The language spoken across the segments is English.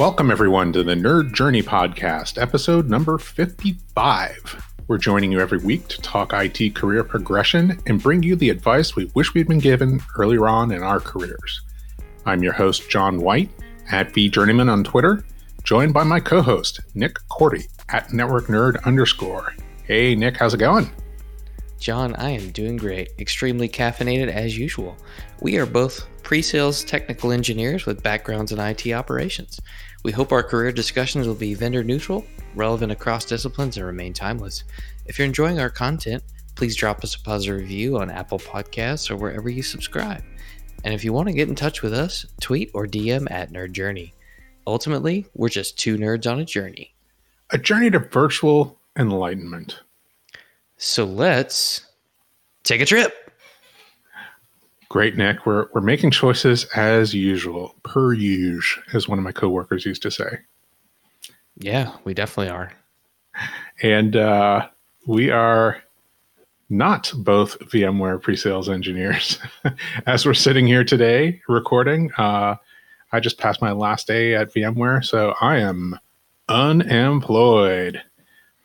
Welcome, everyone, to the Nerd Journey Podcast, episode number 55. We're joining you every week to talk IT career progression and bring you the advice we wish we'd been given earlier on in our careers. I'm your host, John White, at VJourneyman on Twitter, joined by my co host, Nick Korte, at Network Nerd underscore. Hey, Nick, how's it going? John, I am doing great. Extremely caffeinated as usual. We are both pre sales technical engineers with backgrounds in IT operations. We hope our career discussions will be vendor neutral, relevant across disciplines, and remain timeless. If you're enjoying our content, please drop us a positive review on Apple Podcasts or wherever you subscribe. And if you want to get in touch with us, tweet or DM at Nerd Journey. Ultimately, we're just two nerds on a journey. A journey to virtual enlightenment. So let's take a trip. Great, Nick. We're we're making choices as usual, per usual, as one of my coworkers used to say. Yeah, we definitely are. And uh, we are not both VMware pre-sales engineers. as we're sitting here today recording, uh, I just passed my last day at VMware, so I am unemployed.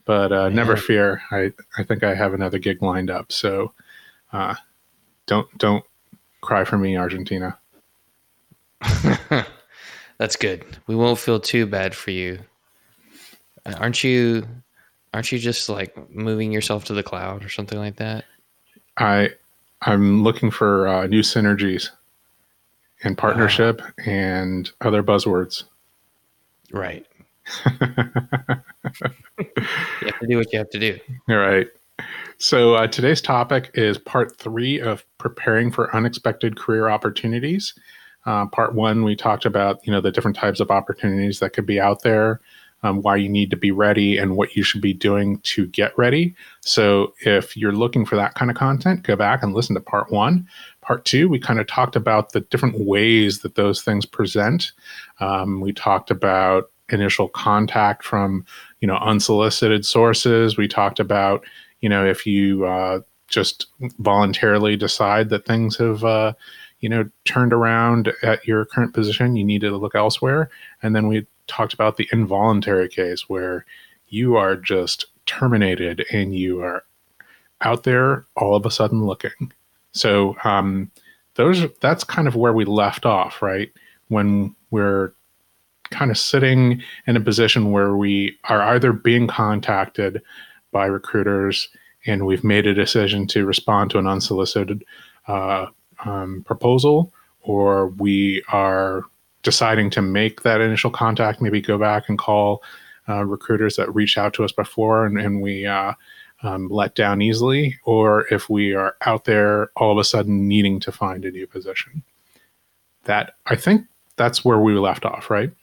But uh, never fear, I I think I have another gig lined up. So uh, don't don't Cry for me, Argentina. That's good. We won't feel too bad for you. Uh, aren't you? Aren't you just like moving yourself to the cloud or something like that? I I'm looking for uh, new synergies and partnership and other buzzwords. Right. you have to do what you have to do. All right. So uh, today's topic is part three of preparing for unexpected career opportunities. Uh, part one, we talked about you know the different types of opportunities that could be out there, um, why you need to be ready, and what you should be doing to get ready. So if you're looking for that kind of content, go back and listen to part one. Part two, we kind of talked about the different ways that those things present. Um, we talked about initial contact from you know unsolicited sources. We talked about you know, if you uh, just voluntarily decide that things have, uh, you know, turned around at your current position, you need to look elsewhere. And then we talked about the involuntary case where you are just terminated and you are out there all of a sudden looking. So um, those that's kind of where we left off, right? When we're kind of sitting in a position where we are either being contacted by recruiters, and we've made a decision to respond to an unsolicited uh, um, proposal, or we are deciding to make that initial contact, maybe go back and call uh, recruiters that reached out to us before and, and we uh, um, let down easily, or if we are out there all of a sudden needing to find a new position. That I think that's where we left off, right?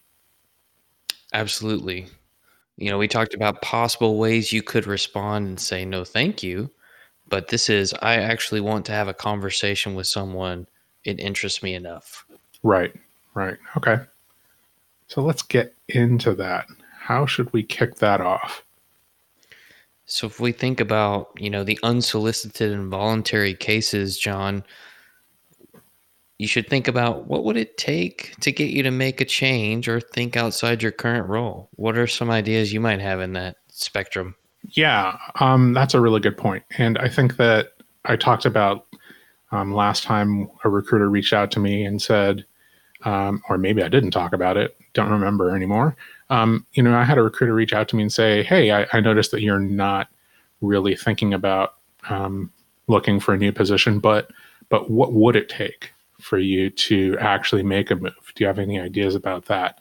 Absolutely you know, we talked about possible ways you could respond and say no, thank you. But this is, I actually want to have a conversation with someone. It interests me enough. Right, right. Okay. So let's get into that. How should we kick that off? So if we think about, you know, the unsolicited and voluntary cases, John, you should think about what would it take to get you to make a change or think outside your current role? What are some ideas you might have in that spectrum? Yeah um, that's a really good point. And i think that i talked about um, last time a recruiter reached out to me and said um, or maybe i didn't talk about it don't remember anymore. Um, you know i had a recruiter reach out to me and say hey i, I noticed that you're not really thinking about um, looking for a new position but but what would it take for you to actually make a move? Do you have any ideas about that?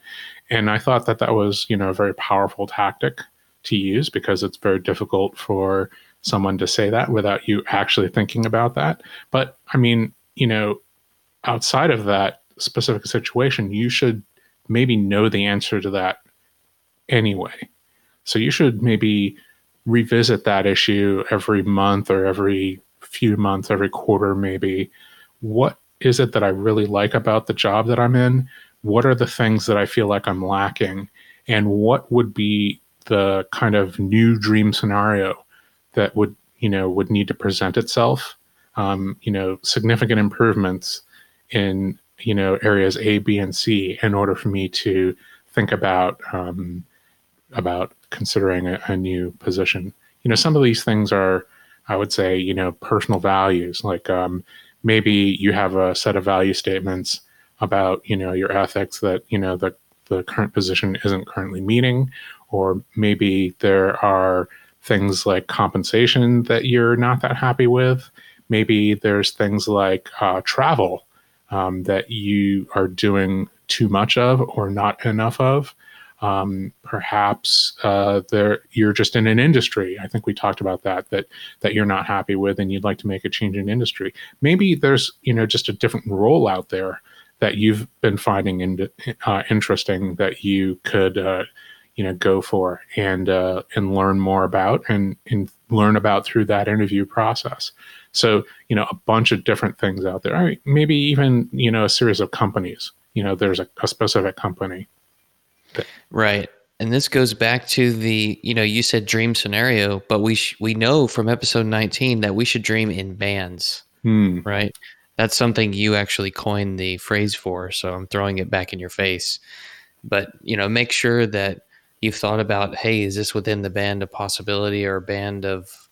And I thought that that was, you know, a very powerful tactic to use because it's very difficult for someone to say that without you actually thinking about that. But I mean, you know, outside of that specific situation, you should maybe know the answer to that anyway. So you should maybe revisit that issue every month or every few months, every quarter, maybe. What is it that I really like about the job that I'm in? What are the things that I feel like I'm lacking? And what would be the kind of new dream scenario that would, you know, would need to present itself? Um, you know, significant improvements in, you know, areas A, B, and C in order for me to think about um, about considering a, a new position. You know, some of these things are, I would say, you know, personal values. Like um, maybe you have a set of value statements about, you know, your ethics that you know the the current position isn't currently meeting, or maybe there are things like compensation that you're not that happy with. Maybe there's things like uh, travel um, that you are doing too much of or not enough of. Um, perhaps uh, there you're just in an industry. I think we talked about that that that you're not happy with, and you'd like to make a change in industry. Maybe there's you know just a different role out there that you've been finding in, uh, interesting that you could uh, you know go for and uh, and learn more about and and learn about through that interview process. So you know a bunch of different things out there. Right, maybe even you know a series of companies. You know, there's a, a specific company. Right. And this goes back to the, you know, you said dream scenario, but we sh- we know from episode 19 that we should dream in bands, hmm. right? That's something you actually coined the phrase for, so I'm throwing it back in your face. But, you know, make sure that you've thought about, hey, is this within the band of possibility or band of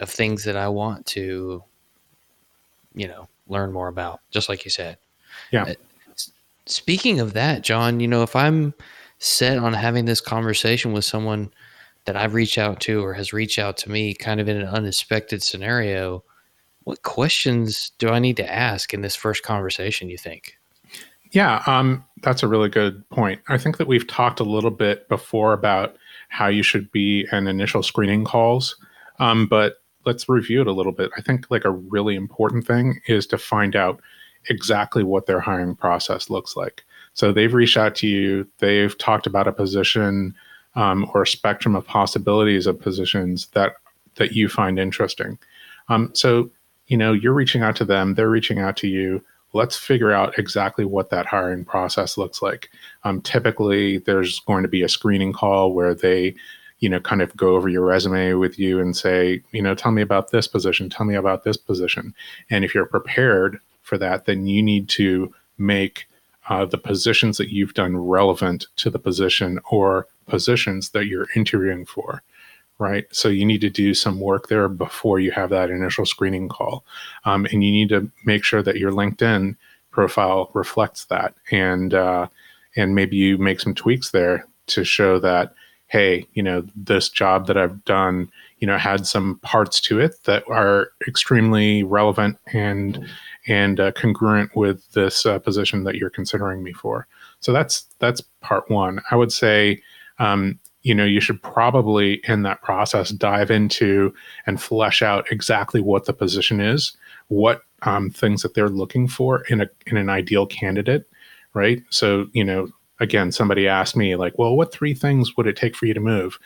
of things that I want to, you know, learn more about, just like you said. Yeah. Uh, speaking of that, John, you know, if I'm set on having this conversation with someone that I've reached out to or has reached out to me kind of in an unexpected scenario, what questions do I need to ask in this first conversation, you think? Yeah, um, that's a really good point. I think that we've talked a little bit before about how you should be in initial screening calls, um, but let's review it a little bit. I think like a really important thing is to find out exactly what their hiring process looks like. So they've reached out to you, they've talked about a position um, or a spectrum of possibilities of positions that that you find interesting. Um, so you know you're reaching out to them, they're reaching out to you. Let's figure out exactly what that hiring process looks like. Um, typically, there's going to be a screening call where they you know, kind of go over your resume with you and say, you know, tell me about this position, tell me about this position. And if you're prepared for that, then you need to make uh, the positions that you've done relevant to the position or positions that you're interviewing for, right? So you need to do some work there before you have that initial screening call. Um, and you need to make sure that your LinkedIn profile reflects that. And, uh, and maybe you make some tweaks there to show that hey, you know, this job that I've done, you know, had some parts to it that are extremely relevant and and uh, congruent with this uh, position that you're considering me for. So that's that's part one. I would say, um, you know, you should probably in that process dive into and flesh out exactly what the position is, what um, things that they're looking for in a in an ideal candidate, right? So you know, again, somebody asked me, like, well, what three things would it take for you to move?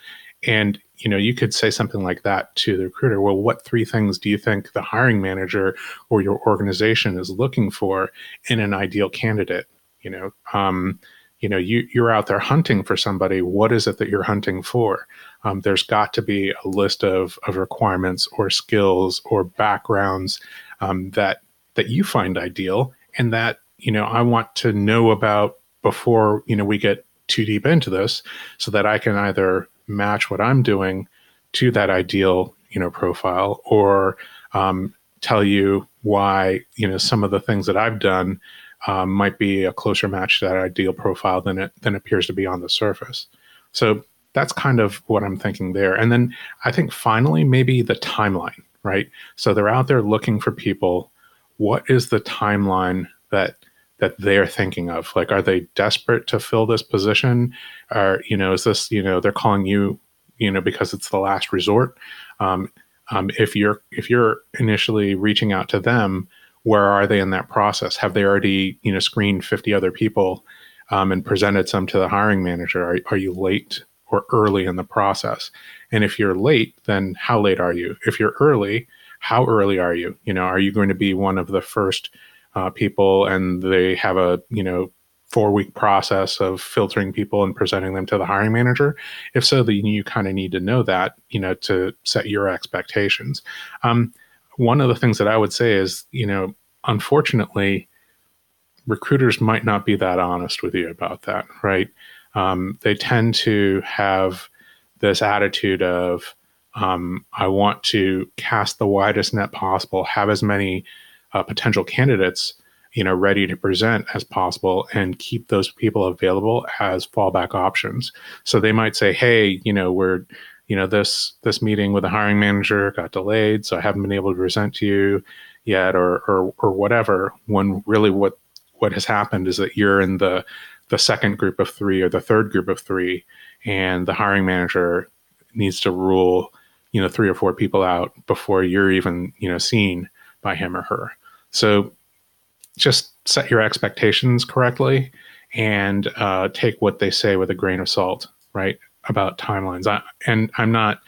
And you know, you could say something like that to the recruiter. Well, what three things do you think the hiring manager or your organization is looking for in an ideal candidate? You know, um, you know, you you're out there hunting for somebody. What is it that you're hunting for? Um, there's got to be a list of of requirements or skills or backgrounds um, that that you find ideal, and that you know I want to know about before you know we get too deep into this so that I can either match what I'm doing to that ideal you know profile or um, tell you why you know some of the things that I've done um, might be a closer match to that ideal profile than it than appears to be on the surface. So that's kind of what I'm thinking there. And then I think finally maybe the timeline, right? So they're out there looking for people. What is the timeline that that they're thinking of? Like, are they desperate to fill this position? Or, you know, is this, you know, they're calling you, you know, because it's the last resort? Um, um, if you're if you're initially reaching out to them, where are they in that process? Have they already, you know, screened 50 other people um, and presented some to the hiring manager? Are, are you late or early in the process? And if you're late, then how late are you? If you're early, how early are you? You know, are you going to be one of the first uh, people and they have a you know four week process of filtering people and presenting them to the hiring manager. If so then you kind of need to know that you know to set your expectations. Um, one of the things that i would say is you know unfortunately recruiters might not be that honest with you about that right? Um, they tend to have this attitude of um, I want to cast the widest net possible, have as many uh, potential candidates, you know, ready to present as possible, and keep those people available as fallback options. So they might say, "Hey, you know, we're, you know, this this meeting with the hiring manager got delayed, so I haven't been able to present to you yet, or or or whatever." When really what what has happened is that you're in the the second group of three or the third group of three, and the hiring manager needs to rule you know three or four people out before you're even you know seen by him or her. So just set your expectations correctly and uh, take what they say with a grain of salt right about timelines. I, and i'm not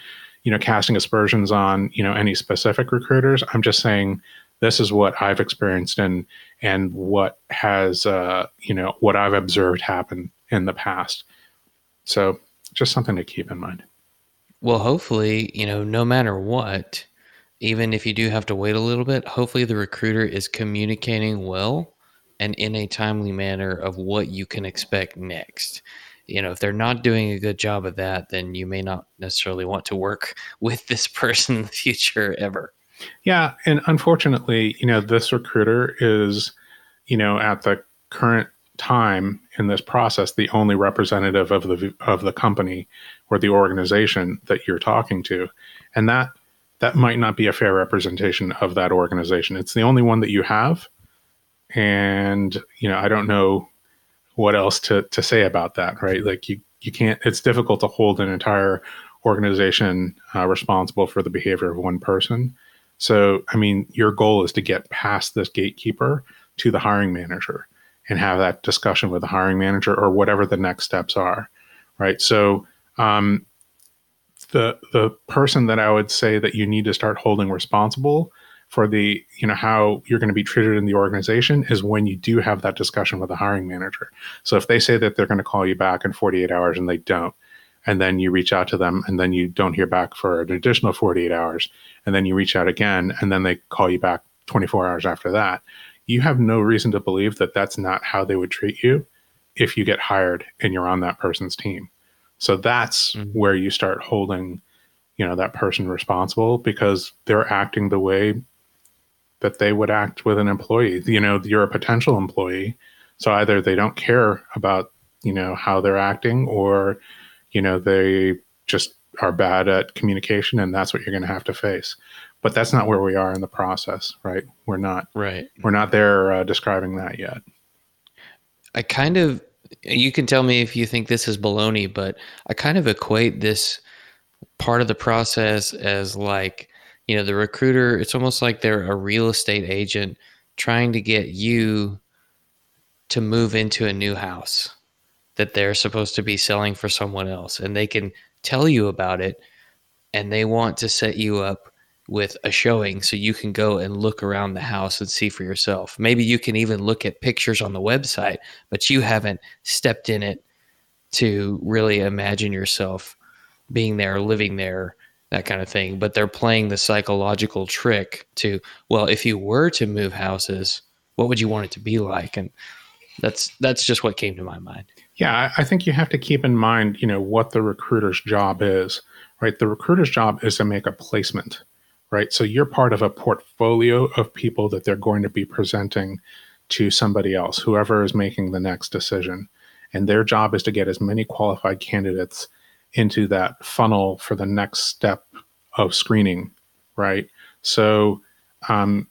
you know casting aspersions on you know any specific recruiters. I'm just saying this is what i've experienced and and what has uh, you know what i've observed happen in the past. So just something to keep in mind. Well, hopefully, you know, no matter what, even if you do have to wait a little bit, hopefully the recruiter is communicating well and in a timely manner of what you can expect next. You know, if they're not doing a good job of that, then you may not necessarily want to work with this person in the future ever. Yeah. And unfortunately, you know, this recruiter is, you know, at the current time in this process the only representative of the of the company or the organization that you're talking to and that that might not be a fair representation of that organization. It's the only one that you have. And you know i don't know what else to to say about that right? Like you you can't it's difficult to hold an entire organization uh, responsible for the behavior of one person. So i mean your goal is to get past this gatekeeper to the hiring manager and have that discussion with the hiring manager or whatever the next steps are, right? So um, the the person that I would say that you need to start holding responsible for the you know how you're going to be treated in the organization is when you do have that discussion with the hiring manager. So if they say that they're going to call you back in 48 hours and they don't, and then you reach out to them and then you don't hear back for an additional 48 hours and then you reach out again and then they call you back 24 hours after that you have no reason to believe that that's not how they would treat you if you get hired and you're on that person's team. So that's mm-hmm. where you start holding, you know, that person responsible because they're acting the way that they would act with an employee. You know, you're a potential employee. So either they don't care about, you know, how they're acting or, you know, they just are bad at communication and that's what you're going to have to face but that's not where we are in the process right we're not right we're not there uh, describing that yet i kind of you can tell me if you think this is baloney but i kind of equate this part of the process as like you know the recruiter it's almost like they're a real estate agent trying to get you to move into a new house that they're supposed to be selling for someone else and they can tell you about it and they want to set you up with a showing so you can go and look around the house and see for yourself. Maybe you can even look at pictures on the website, but you haven't stepped in it to really imagine yourself being there, living there, that kind of thing. But they're playing the psychological trick to, well, if you were to move houses, what would you want it to be like? And that's that's just what came to my mind. Yeah, I think you have to keep in mind, you know, what the recruiter's job is, right? The recruiter's job is to make a placement right? So you're part of a portfolio of people that they're going to be presenting to somebody else, whoever is making the next decision. And their job is to get as many qualified candidates into that funnel for the next step of screening, right? So um,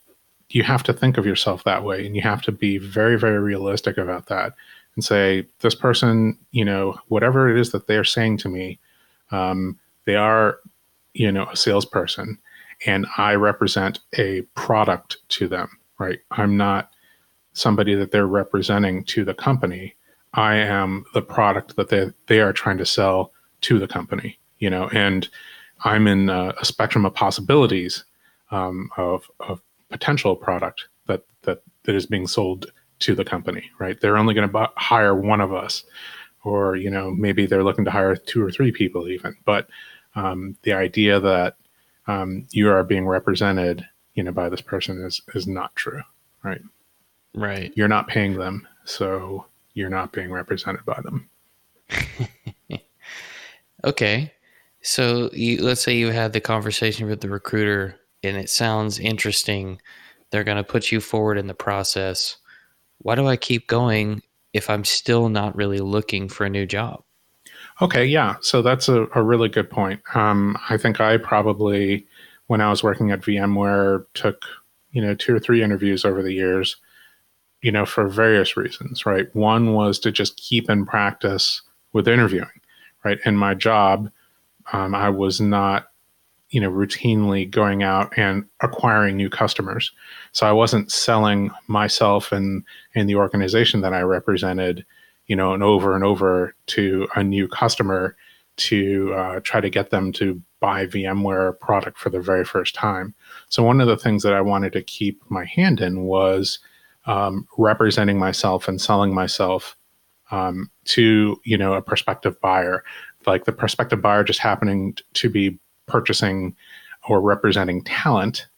you have to think of yourself that way and you have to be very, very realistic about that and say, this person, you know, whatever it is that they're saying to me, um, they are, you know, a salesperson and I represent a product to them, right? I'm not somebody that they're representing to the company. I am the product that they they are trying to sell to the company, you know, and I'm in a, a spectrum of possibilities um, of of potential product that that that is being sold to the company, right? They're only going to hire one of us, or you know, maybe they're looking to hire two or three people even. But um, the idea that um, you are being represented, you know, by this person is is not true, right? Right. You're not paying them, so you're not being represented by them. okay. So you, let's say you had the conversation with the recruiter and it sounds interesting. They're going to put you forward in the process. Why do I keep going if I'm still not really looking for a new job? Okay, yeah. So that's a, a really good point. Um, I think I probably, when I was working at VMware, took you know two or three interviews over the years, you know, for various reasons. Right. One was to just keep in practice with interviewing. Right. In my job, um, I was not you know routinely going out and acquiring new customers so i wasn't selling myself and and the organization that i represented you know and over and over to a new customer to uh, try to get them to buy vmware product for the very first time. So one of the things that i wanted to keep my hand in was um, representing myself and selling myself um, to you know a prospective buyer. Like the prospective buyer just happening to be purchasing or representing talent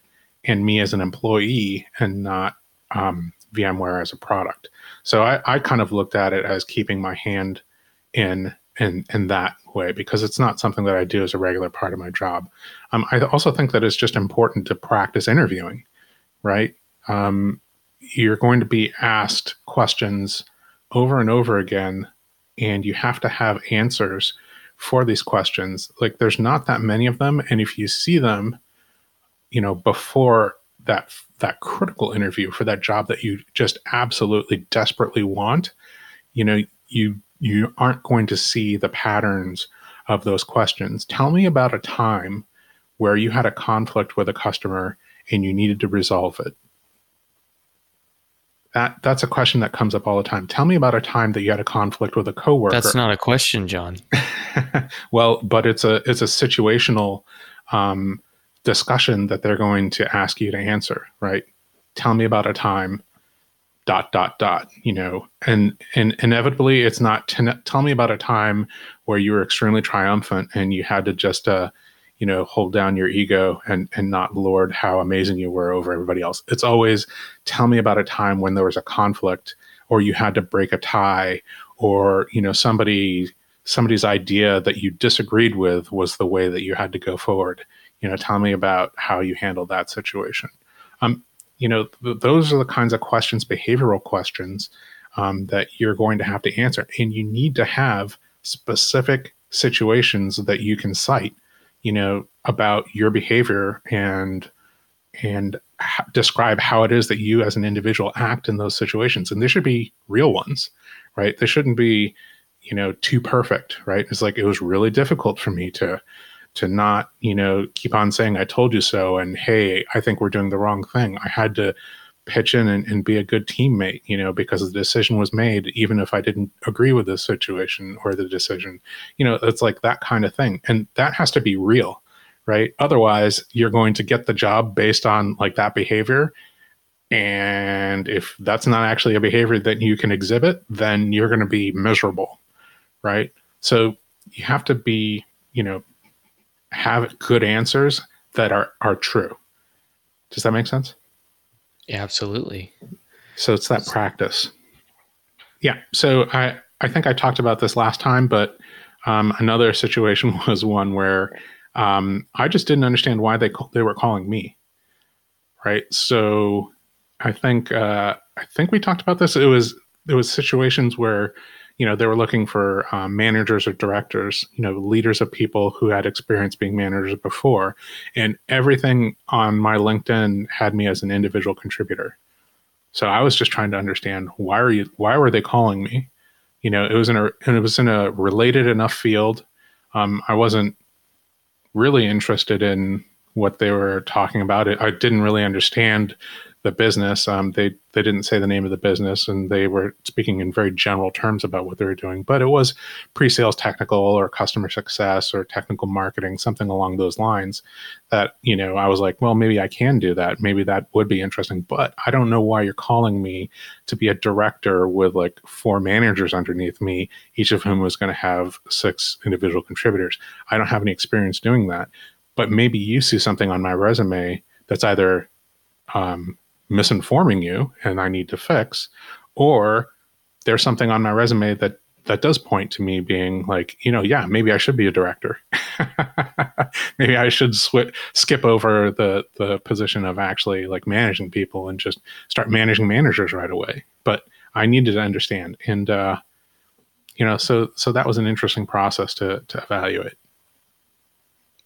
and me as an employee and not um, VMware as a product. So I, I kind of looked at it as keeping my hand in in in that way because it's not something that I do as a regular part of my job. Um, I also think that it's just important to practice interviewing, right? Um, you're going to be asked questions over and over again, and you have to have answers for these questions. Like there's not that many of them, and if you see them, you know, before that that critical interview for that job that you just absolutely desperately want, you know, you you aren't going to see the patterns of those questions. Tell me about a time where you had a conflict with a customer and you needed to resolve it that that's a question that comes up all the time. Tell me about a time that you had a conflict with a coworker. That's not a question, John. well, but it's a it's a situational um, discussion that they're going to ask you to answer, right? Tell me about a time dot dot dot you know and and inevitably it's not t- tell me about a time where you were extremely triumphant and you had to just uh you know hold down your ego and and not lord how amazing you were over everybody else it's always tell me about a time when there was a conflict or you had to break a tie or you know somebody somebody's idea that you disagreed with was the way that you had to go forward you know tell me about how you handled that situation um you know th- those are the kinds of questions behavioral questions um, that you're going to have to answer and you need to have specific situations that you can cite you know, about your behavior and and describe how it is that you as an individual act in those situations. And they should be real ones, right? They shouldn't be, you know, too perfect, right? It's like it was really difficult for me to to not, you know, keep on saying I told you so and hey, I think we're doing the wrong thing. I had to pitch in and, and be a good teammate, you know, because the decision was made, even if I didn't agree with the situation or the decision. You know, it's like that kind of thing. And that has to be real, right? Otherwise, you're going to get the job based on like that behavior. And if that's not actually a behavior that you can exhibit, then you're going to be miserable, right? So you have to be, you know, have good answers that are are true. Does that make sense? Yeah, absolutely. So it's that practice. Yeah. So I, I think I talked about this last time, but um, another situation was one where um, I just didn't understand why they they were calling me. Right. So I think uh, I think we talked about this. It was it was situations where you know they were looking for um, managers or directors you know leaders of people who had experience being managers before. And everything on my linkedin had me as an individual contributor. So i was just trying to understand why are you why were they calling me? You know it was in a it was in a related enough field. Um, i wasn't really interested in what they were talking about. I didn't really understand the business. Um, they they didn't say the name of the business, and they were speaking in very general terms about what they were doing. But it was pre-sales, technical, or customer success, or technical marketing, something along those lines. That you know, I was like, well, maybe I can do that. Maybe that would be interesting. But I don't know why you're calling me to be a director with like four managers underneath me, each of whom was going to have six individual contributors. I don't have any experience doing that. But maybe you see something on my resume that's either um, misinforming you and I need to fix, or there's something on my resume that that does point to me being like, you know, yeah, maybe I should be a director. maybe I should sw- skip over the the position of actually like managing people and just start managing managers right away. But I needed to understand, and uh, you know, so so that was an interesting process to to evaluate.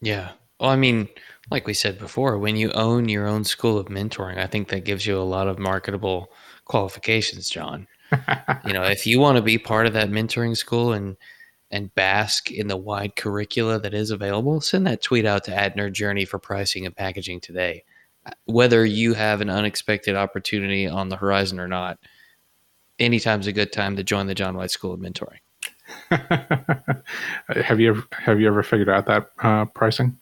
Yeah. Well, I mean, like we said before, when you own your own school of mentoring, I think that gives you a lot of marketable qualifications, John you know, if you want to be part of that mentoring school and and bask in the wide curricula that is available, send that tweet out to at Journey for pricing and packaging today. Uh, whether you have an unexpected opportunity on the horizon or not, anytime's a good time to join the John White School of Mentoring. have you ever, have you ever figured out that uh, pricing?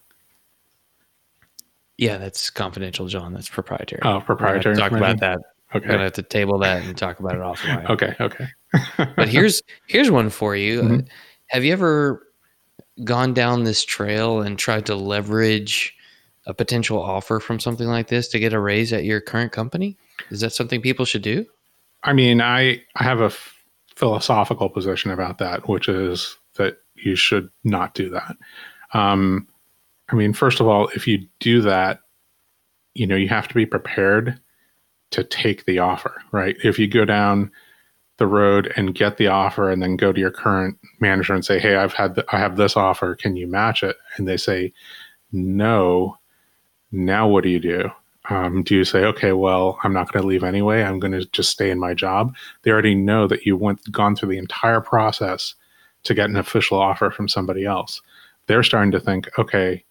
Yeah, that's confidential, John. That's proprietary. Oh, proprietary. Talk about that Okay. We're gonna have to table that and talk about it offline. okay. Okay. but here's here's one for you. Mm-hmm. Have you ever gone down this trail and tried to leverage a potential offer from something like this to get a raise at your current company? Is that something people should do? I mean, I I have a f- philosophical position about that, which is that you should not do that. Um, I mean, first of all, if you do that, you know, you have to be prepared to take the offer, right? If you go down the road and get the offer and then go to your current manager and say, "Hey, I've had the, I have this offer, can you match it?" and they say, "No." Now what do you do? Um, do you say, "Okay, well, I'm not going to leave anyway. I'm going to just stay in my job"? They already know that you went gone through the entire process to get an official offer from somebody else. They're starting to think, "Okay,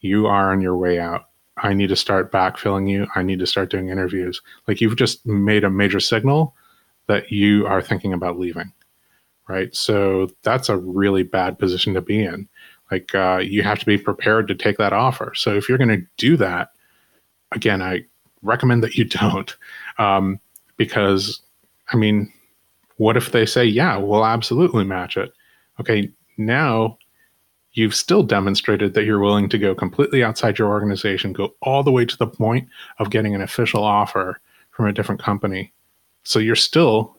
you are on your way out." I need to start backfilling you. I need to start doing interviews. Like you've just made a major signal that you are thinking about leaving, right? So that's a really bad position to be in. Like uh, you have to be prepared to take that offer. So if you're going to do that, again, I recommend that you don't, um, because I mean, what if they say, "Yeah, we'll absolutely match it"? Okay, now you've still demonstrated that you're willing to go completely outside your organization, go all the way to the point of getting an official offer from a different company. So you're still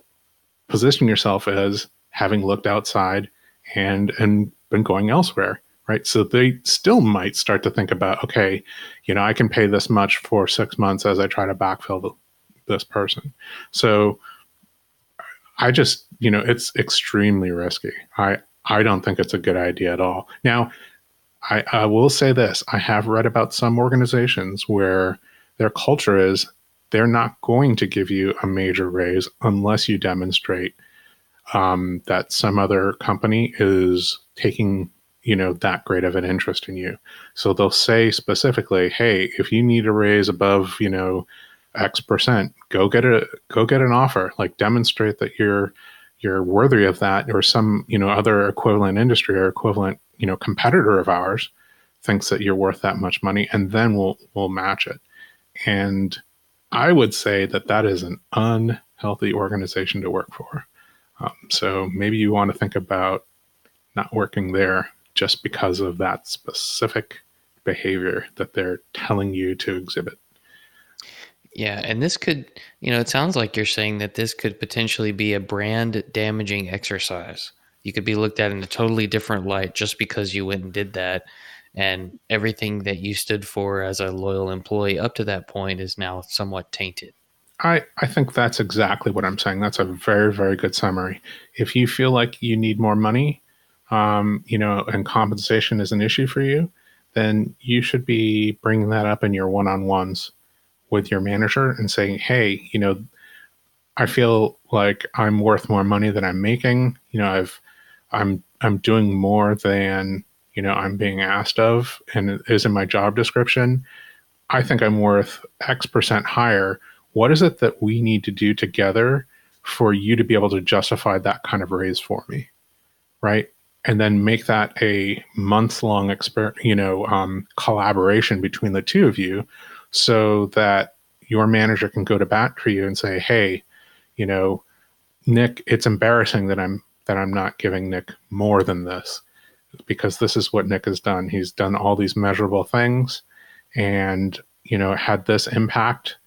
positioning yourself as having looked outside and and been going elsewhere, right? So they still might start to think about, okay, you know, I can pay this much for six months as I try to backfill the, this person. So I just, you know, it's extremely risky. I I don't think it's a good idea at all. Now, I, I will say this. I have read about some organizations where their culture is they're not going to give you a major raise unless you demonstrate um, that some other company is taking you know that great of an interest in you. So they'll say specifically hey if you need a raise above you know x percent go get a go get an offer. Like demonstrate that you're you're worthy of that or some you know other equivalent industry or equivalent you know competitor of ours thinks that you're worth that much money and then we'll we'll match it. And i would say that that is an unhealthy organization to work for. Um, so maybe you want to think about not working there just because of that specific behavior that they're telling you to exhibit yeah, and this could, you know, it sounds like you're saying that this could potentially be a brand damaging exercise. You could be looked at in a totally different light just because you went and did that. And everything that you stood for as a loyal employee up to that point is now somewhat tainted. I, I think that's exactly what I'm saying. That's a very, very good summary. If you feel like you need more money, um, you know, and compensation is an issue for you, then you should be bringing that up in your one on ones with your manager and saying, hey, you know, I feel like I'm worth more money than I'm making. You know, I've I'm I'm doing more than you know I'm being asked of, and is in my job description. I think I'm worth X percent higher. What is it that we need to do together for you to be able to justify that kind of raise for me, right? And then make that a month long exper- you know, um, collaboration between the two of you so that your manager can go to bat for you and say, "Hey, you know, Nick, it's embarrassing that I'm that I'm not giving Nick more than this because this is what Nick has done. He's done all these measurable things, and you know, had this impact.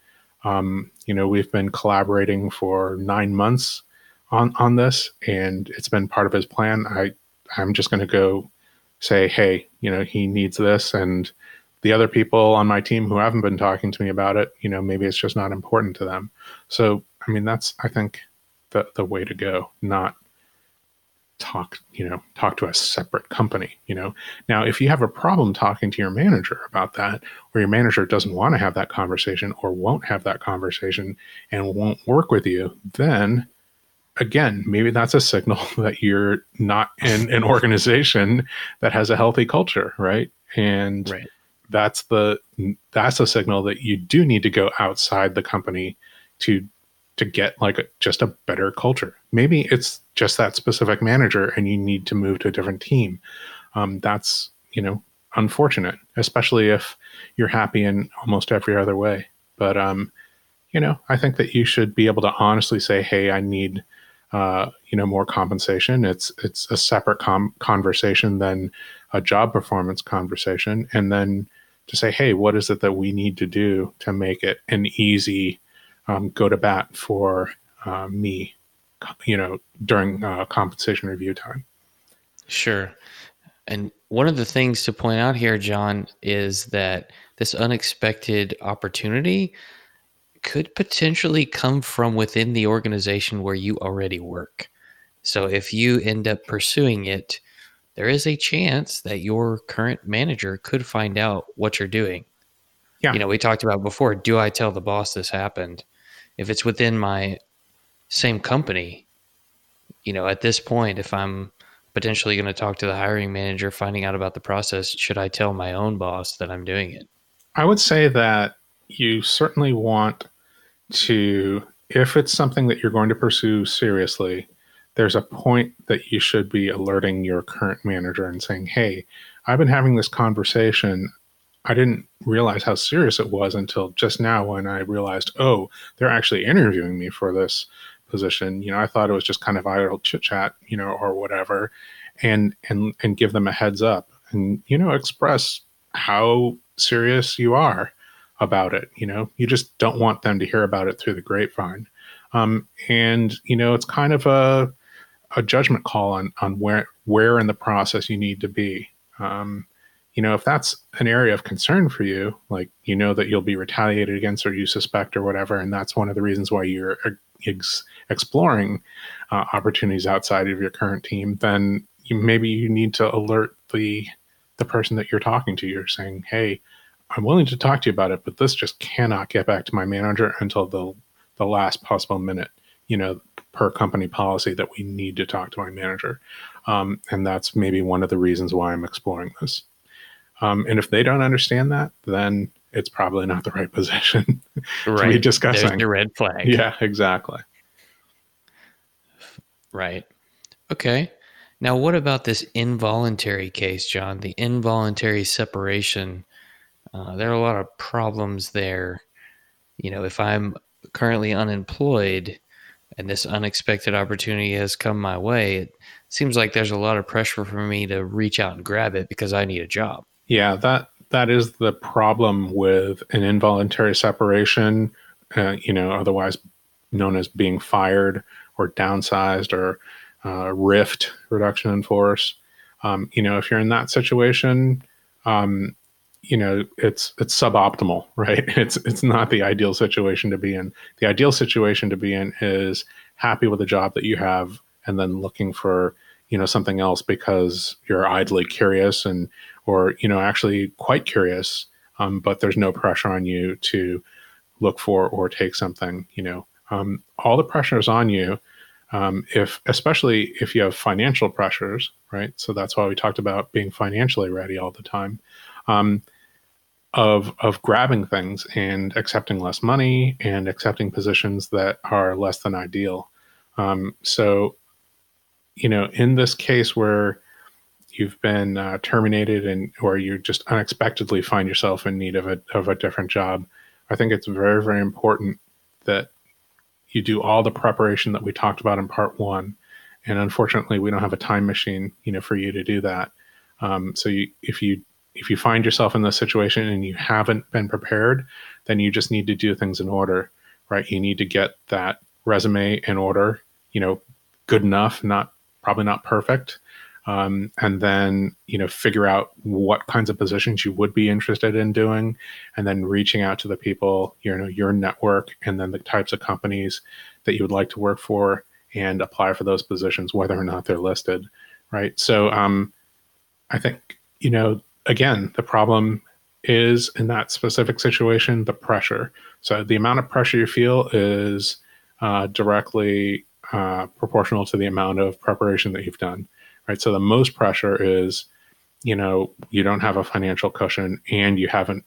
Um, you know, we've been collaborating for nine months on on this, and it's been part of his plan. I I'm just going to go say, hey, you know, he needs this, and the other people on my team who haven't been talking to me about it, you know, maybe it's just not important to them. So, I mean, that's I think the the way to go. Not talk you know talk to a separate company you know now if you have a problem talking to your manager about that or your manager doesn't want to have that conversation or won't have that conversation and won't work with you then again maybe that's a signal that you're not in an organization that has a healthy culture right and right. That's the that's a signal that you do need to go outside the company to to get like a, just a better culture. Maybe it's just that specific manager and you need to move to a different team. Um, that's, you know, unfortunate, especially if you're happy in almost every other way. But, um, you know, I think that you should be able to honestly say, "Hey, I need, uh, you know, more compensation." It's it's a separate com- conversation than a job performance conversation, and then to say, "Hey, what is it that we need to do to make it an easy um, go to bat for uh, me, you know, during uh, compensation review time. Sure. And one of the things to point out here, John, is that this unexpected opportunity could potentially come from within the organization where you already work. So if you end up pursuing it, there is a chance that your current manager could find out what you're doing. Yeah. You know, we talked about before, do I tell the boss this happened? if it's within my same company, you know, at this point, if I'm potentially going to talk to the hiring manager, finding out about the process, should I tell my own boss that I'm doing it? I would say that you certainly want to, if it's something that you're going to pursue seriously, there's a point that you should be alerting your current manager and saying, Hey, I've been having this conversation. I didn't realize how serious it was until just now when I realized, oh, they're actually interviewing me for this position. You know, I thought it was just kind of idle chit chat, you know, or whatever, and and and give them a heads up and you know express how serious you are about it. You know, you just don't want them to hear about it through the grapevine. Um, and you know, it's kind of a a judgment call on on where where in the process you need to be. Um, you know, if that's an area of concern for you, like you know that you'll be retaliated against or you suspect or whatever, and that's one of the reasons why you're ex- exploring uh, opportunities outside of your current team, then you, maybe you need to alert the the person that you're talking to. You're saying, "Hey, I'm willing to talk to you about it, but this just cannot get back to my manager until the the last possible minute." You know, per company policy that we need to talk to my manager, um, and that's maybe one of the reasons why I'm exploring this. Um, and if they don't understand that, then it's probably not the right position right. to be discussing. There's the red flag. Yeah, exactly. Right. Okay. Now, what about this involuntary case, John? The involuntary separation. Uh, there are a lot of problems there. You know, if I'm currently unemployed and this unexpected opportunity has come my way, it seems like there's a lot of pressure for me to reach out and grab it because I need a job. Yeah, that that is the problem with an involuntary separation. Uh, you know, otherwise known as being fired or downsized or uh, rift reduction in force. Um, you know, if you're in that situation, um, you know it's it's suboptimal, right? It's it's not the ideal situation to be in. The ideal situation to be in is happy with the job that you have, and then looking for you know something else because you're idly curious and or you know actually quite curious um, but there's no pressure on you to look for or take something you know um, all the pressure is on you um, if especially if you have financial pressures right so that's why we talked about being financially ready all the time um, of of grabbing things and accepting less money and accepting positions that are less than ideal um, so you know in this case where you've been uh, terminated and or you just unexpectedly find yourself in need of a of a different job, I think it's very very important that you do all the preparation that we talked about in part one. And unfortunately, we don't have a time machine, you know, for you to do that. Um, so you, if you if you find yourself in this situation and you haven't been prepared, then you just need to do things in order, right? You need to get that resume in order, you know, good enough, not probably not perfect. Um, and then you know figure out what kinds of positions you would be interested in doing and then reaching out to the people you know your network and then the types of companies that you would like to work for and apply for those positions whether or not they're listed right so um, i think you know again the problem is in that specific situation the pressure so the amount of pressure you feel is uh, directly uh, proportional to the amount of preparation that you've done right? So the most pressure is, you know, you don't have a financial cushion and you haven't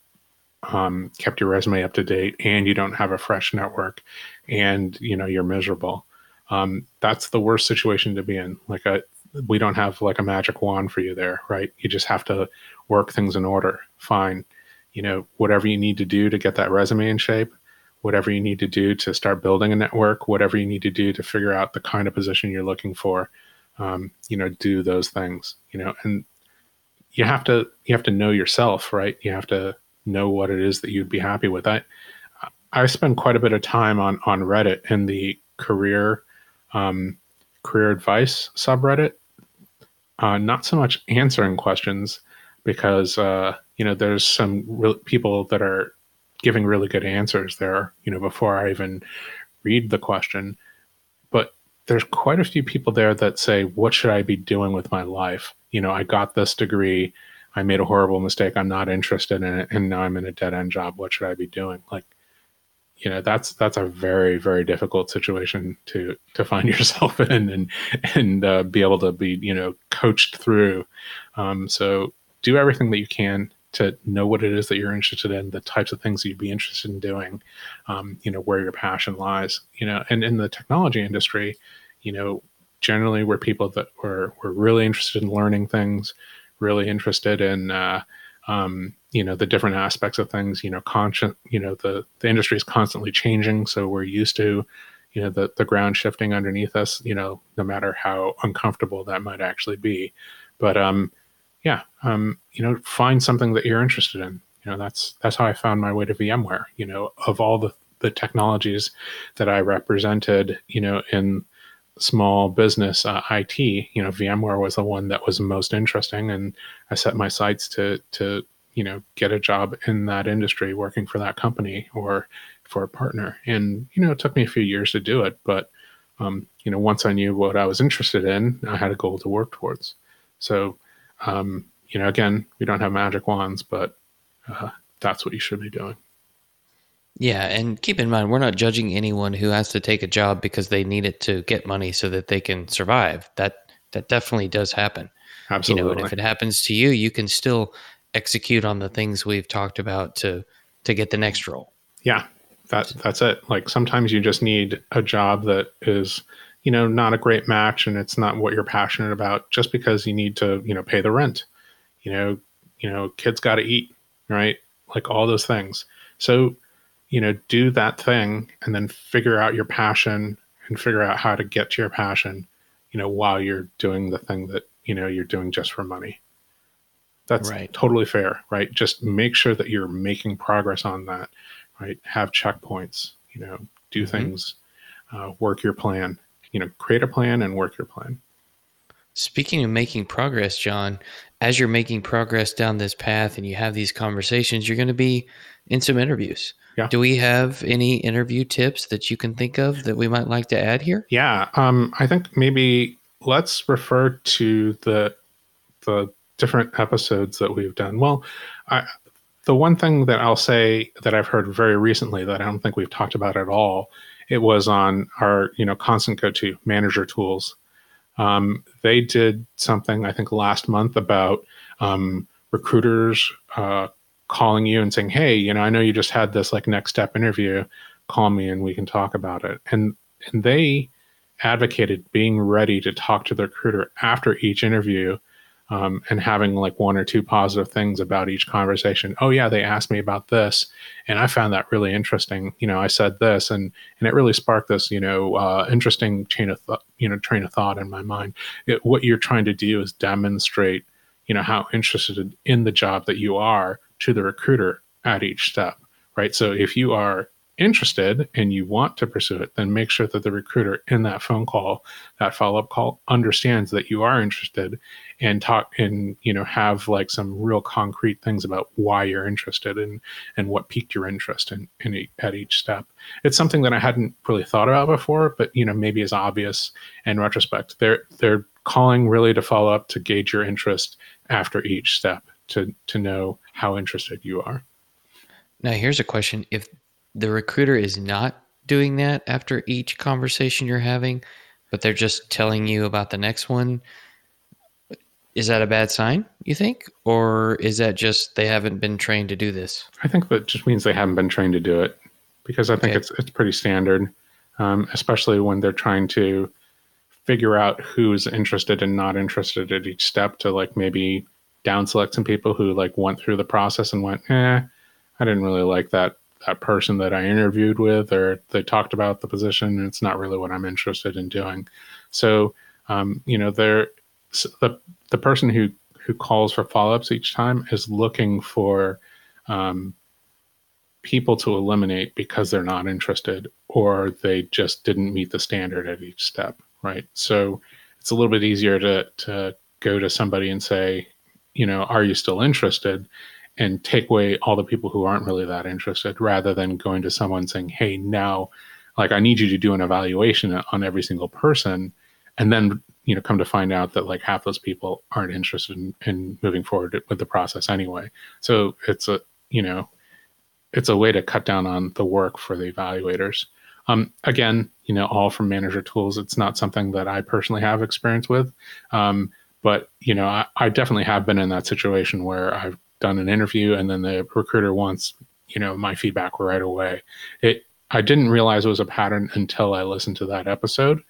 um, kept your resume up to date and you don't have a fresh network and, you know, you're miserable. Um, that's the worst situation to be in. Like a, we don't have like a magic wand for you there, right? You just have to work things in order. Fine. You know, whatever you need to do to get that resume in shape, whatever you need to do to start building a network, whatever you need to do to figure out the kind of position you're looking for, um, you know, do those things, you know, and you have to, you have to know yourself, right? You have to know what it is that you'd be happy with. I, I spend quite a bit of time on, on Reddit in the career, um, career advice subreddit. Uh, not so much answering questions because, uh, you know, there's some real people that are giving really good answers there, you know, before I even read the question but there's quite a few people there that say, What should I be doing with my life? You know, I got this degree, I made a horrible mistake, I'm not interested in it, and now I'm in a dead end job. What should I be doing? Like, you know, that's that's a very, very difficult situation to to find yourself in and and uh, be able to be, you know, coached through. Um, so do everything that you can to know what it is that you're interested in, the types of things you'd be interested in doing, um, you know, where your passion lies, you know, and in the technology industry, you know, generally we're people that were, were really interested in learning things, really interested in, uh, um, you know, the different aspects of things, you know, conscious, you know, the, the industry is constantly changing. So we're used to, you know, the, the ground shifting underneath us, you know, no matter how uncomfortable that might actually be. But, um, yeah, um, you know, find something that you're interested in. You know, that's that's how I found my way to VMware. You know, of all the the technologies that I represented, you know, in small business uh, IT, you know, VMware was the one that was most interesting, and I set my sights to to you know get a job in that industry, working for that company or for a partner. And you know, it took me a few years to do it, but um, you know, once I knew what I was interested in, I had a goal to work towards. So um, you know, again, we don't have magic wands, but uh, that's what you should be doing. Yeah, and keep in mind, we're not judging anyone who has to take a job because they need it to get money so that they can survive. That that definitely does happen. Absolutely. You know, and if it happens to you, you can still execute on the things we've talked about to to get the next role. Yeah, that that's it. Like sometimes you just need a job that is you know, not a great match and it's not what you're passionate about just because you need to, you know, pay the rent. You know, you know, kids got to eat, right? Like all those things. So, you know, do that thing and then figure out your passion and figure out how to get to your passion, you know, while you're doing the thing that, you know, you're doing just for money. That's right. totally fair, right? Just make sure that you're making progress on that, right? Have checkpoints, you know, do mm-hmm. things, uh, work your plan you know, create a plan and work your plan. Speaking of making progress, John, as you're making progress down this path and you have these conversations, you're going to be in some interviews. Yeah. Do we have any interview tips that you can think of that we might like to add here? Yeah. Um, I think maybe let's refer to the the different episodes that we've done. Well, I, the one thing that I'll say that I've heard very recently that I don't think we've talked about at all it was on our you know constant go to manager tools. Um, they did something I think last month about um, recruiters uh, calling you and saying, "Hey, you know, I know you just had this like next step interview. Call me and we can talk about it." And and they advocated being ready to talk to the recruiter after each interview um, and having like one or two positive things about each conversation. Oh yeah, they asked me about this, and I found that really interesting. You know, I said this, and and it really sparked this you know uh, interesting chain of th- you know train of thought in my mind. It, what you're trying to do is demonstrate you know how interested in the job that you are to the recruiter at each step, right? So if you are interested and you want to pursue it, then make sure that the recruiter in that phone call, that follow up call, understands that you are interested and talk and you know have like some real concrete things about why you're interested and and what piqued your interest in, in at each step. It's something that I hadn't really thought about before, but you know maybe is obvious in retrospect. They're they're calling really to follow up to gauge your interest after each step to to know how interested you are. Now here's a question: If the recruiter is not doing that after each conversation you're having, but they're just telling you about the next one, is that a bad sign, you think? Or is that just they haven't been trained to do this? I think that just means they haven't been trained to do it because I think okay. it's it's pretty standard, um, especially when they're trying to figure out who's interested and not interested at each step to like maybe down select some people who like went through the process and went, eh, I didn't really like that that person that I interviewed with, or they talked about the position, and it's not really what I'm interested in doing. So, um, you know, there the the person who who calls for follow ups each time is looking for um, people to eliminate because they're not interested or they just didn't meet the standard at each step, right? So it's a little bit easier to to go to somebody and say, you know, are you still interested? And take away all the people who aren't really that interested rather than going to someone saying, hey, now, like, I need you to do an evaluation on every single person. And then, you know, come to find out that like half those people aren't interested in, in moving forward with the process anyway. So it's a, you know, it's a way to cut down on the work for the evaluators. Um, again, you know, all from manager tools. It's not something that I personally have experience with. Um, but you know, I, I, definitely have been in that situation where I've done an interview and then the recruiter wants you know my feedback right away. It i didn't realize it was a pattern until i listened to that episode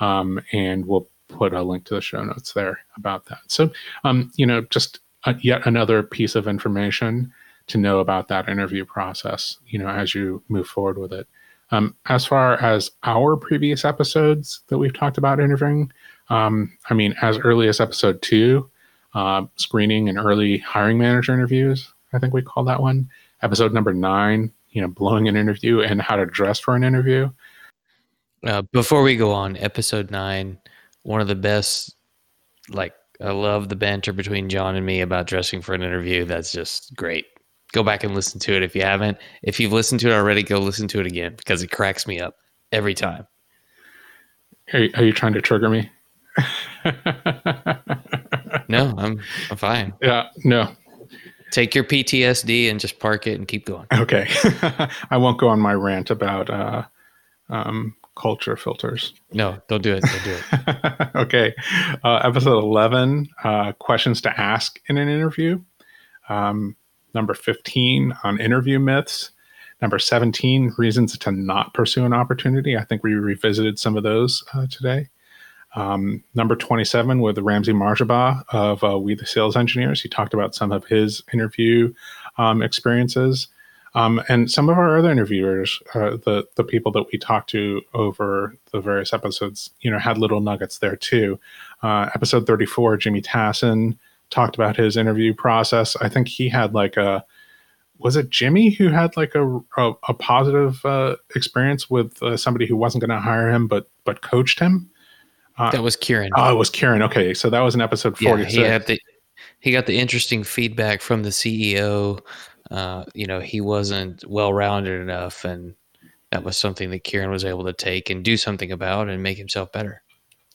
um, and we'll put a link to the show notes there about that. So um, you know just a, yet another piece of information to know about that interview process you know as you move forward with it. Um, as far as our previous episodes that we've talked about interviewing um, i mean as early as episode two uh, screening and early hiring manager interviews. I think we call that one episode number nine. You know, blowing an interview and how to dress for an interview. Uh, before we go on, episode nine, one of the best. Like, I love the banter between John and me about dressing for an interview. That's just great. Go back and listen to it if you haven't. If you've listened to it already, go listen to it again because it cracks me up every time. Are, are you trying to trigger me? no, I'm I'm fine. Yeah, no. Take your PTSD and just park it and keep going. Okay, I won't go on my rant about uh, um, culture filters. No, don't do it. Don't do it. okay, uh, episode eleven: uh, questions to ask in an interview. Um, number fifteen on interview myths. Number 17, reasons to not pursue an opportunity. I think we revisited some of those uh, today. Um, number 27 with Ramsey Marjaba of uh, We the Sales Engineers. He talked about some of his interview um, experiences. Um, and some of our other interviewers, uh, the the people that we talked to over the various episodes, you know, had little nuggets there too. Uh, episode 34, Jimmy Tassin talked about his interview process. I think he had like a was it Jimmy who had like a a, a positive uh, experience with uh, somebody who wasn't going to hire him but but coached him. Uh, that was Kieran. Oh, it was Kieran. Okay, so that was an episode forty. Yeah, he had the he got the interesting feedback from the CEO. Uh, you know, he wasn't well rounded enough, and that was something that Kieran was able to take and do something about and make himself better.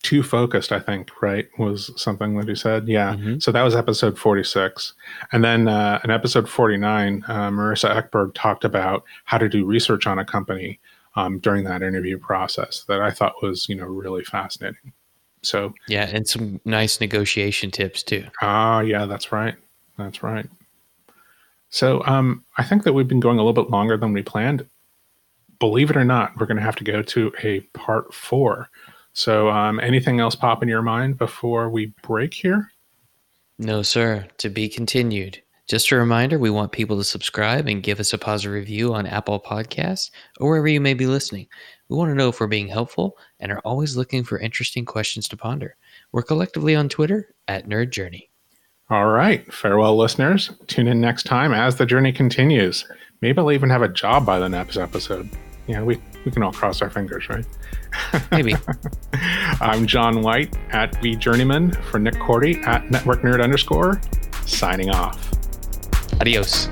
Too focused, I think, right? Was something that he said. Yeah. Mm-hmm. So that was episode 46. And then uh, in episode 49, uh, Marissa Eckberg talked about how to do research on a company um, during that interview process that I thought was, you know, really fascinating. So yeah, and some nice negotiation tips too. Ah, yeah, that's right. That's right. So um, I think that we've been going a little bit longer than we planned. Believe it or not, we're going to have to go to a part four. So um, anything else pop in your mind before we break here? No, sir. To be continued. Just a reminder we want people to subscribe and give us a positive review on Apple Podcasts or wherever you may be listening. We want to know if we're being helpful and are always looking for interesting questions to ponder. We're collectively on Twitter at Nerd Journey. All right. Farewell, listeners. Tune in next time as the journey continues. Maybe I'll even have a job by the next episode. Yeah, we, we can all cross our fingers, right? Maybe. I'm John White at V Journeyman for Nick Korte at Network Nerd underscore, signing off. Adios.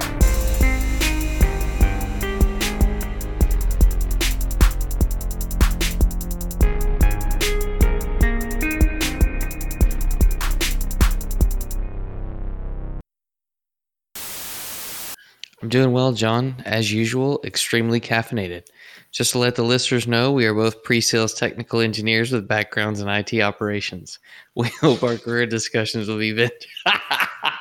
I'm doing well, John. As usual, extremely caffeinated. Just to let the listeners know, we are both pre sales technical engineers with backgrounds in IT operations. We hope our career discussions will be vent-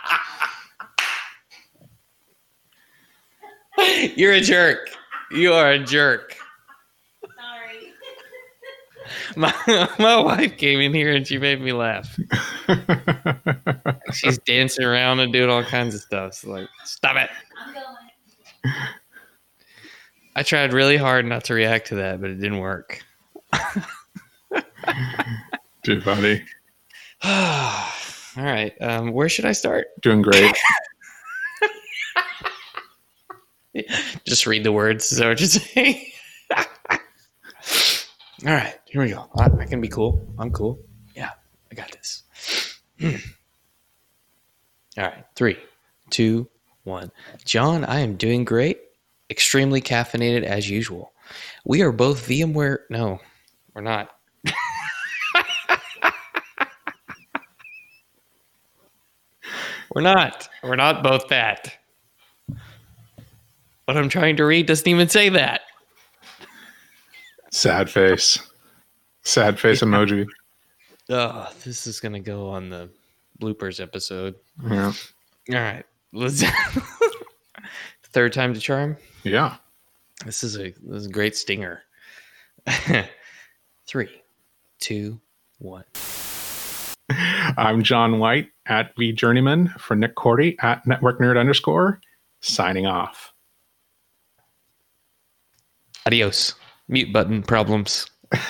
You're a jerk. You are a jerk. Sorry. My, my wife came in here and she made me laugh. She's dancing around and doing all kinds of stuff. So like, stop it. I'm going. I tried really hard not to react to that, but it didn't work. Too funny. all right. Um, where should I start? Doing great. Just read the words. Is that what you're saying? all right. Here we go. I, I can be cool. I'm cool. Yeah. I got this. Hmm. All right. Three, two, one. John, I am doing great. Extremely caffeinated as usual. We are both VMware. No, we're not. we're not. We're not both that. What I'm trying to read doesn't even say that. Sad face. Sad face emoji. Oh, this is going to go on the bloopers episode. Yeah. All right. Let's. Third time to charm. Yeah. This is a this is a great stinger. Three, two, one. I'm John White at V Journeyman for Nick Korte at Network Nerd underscore, signing off. Adios. Mute button problems.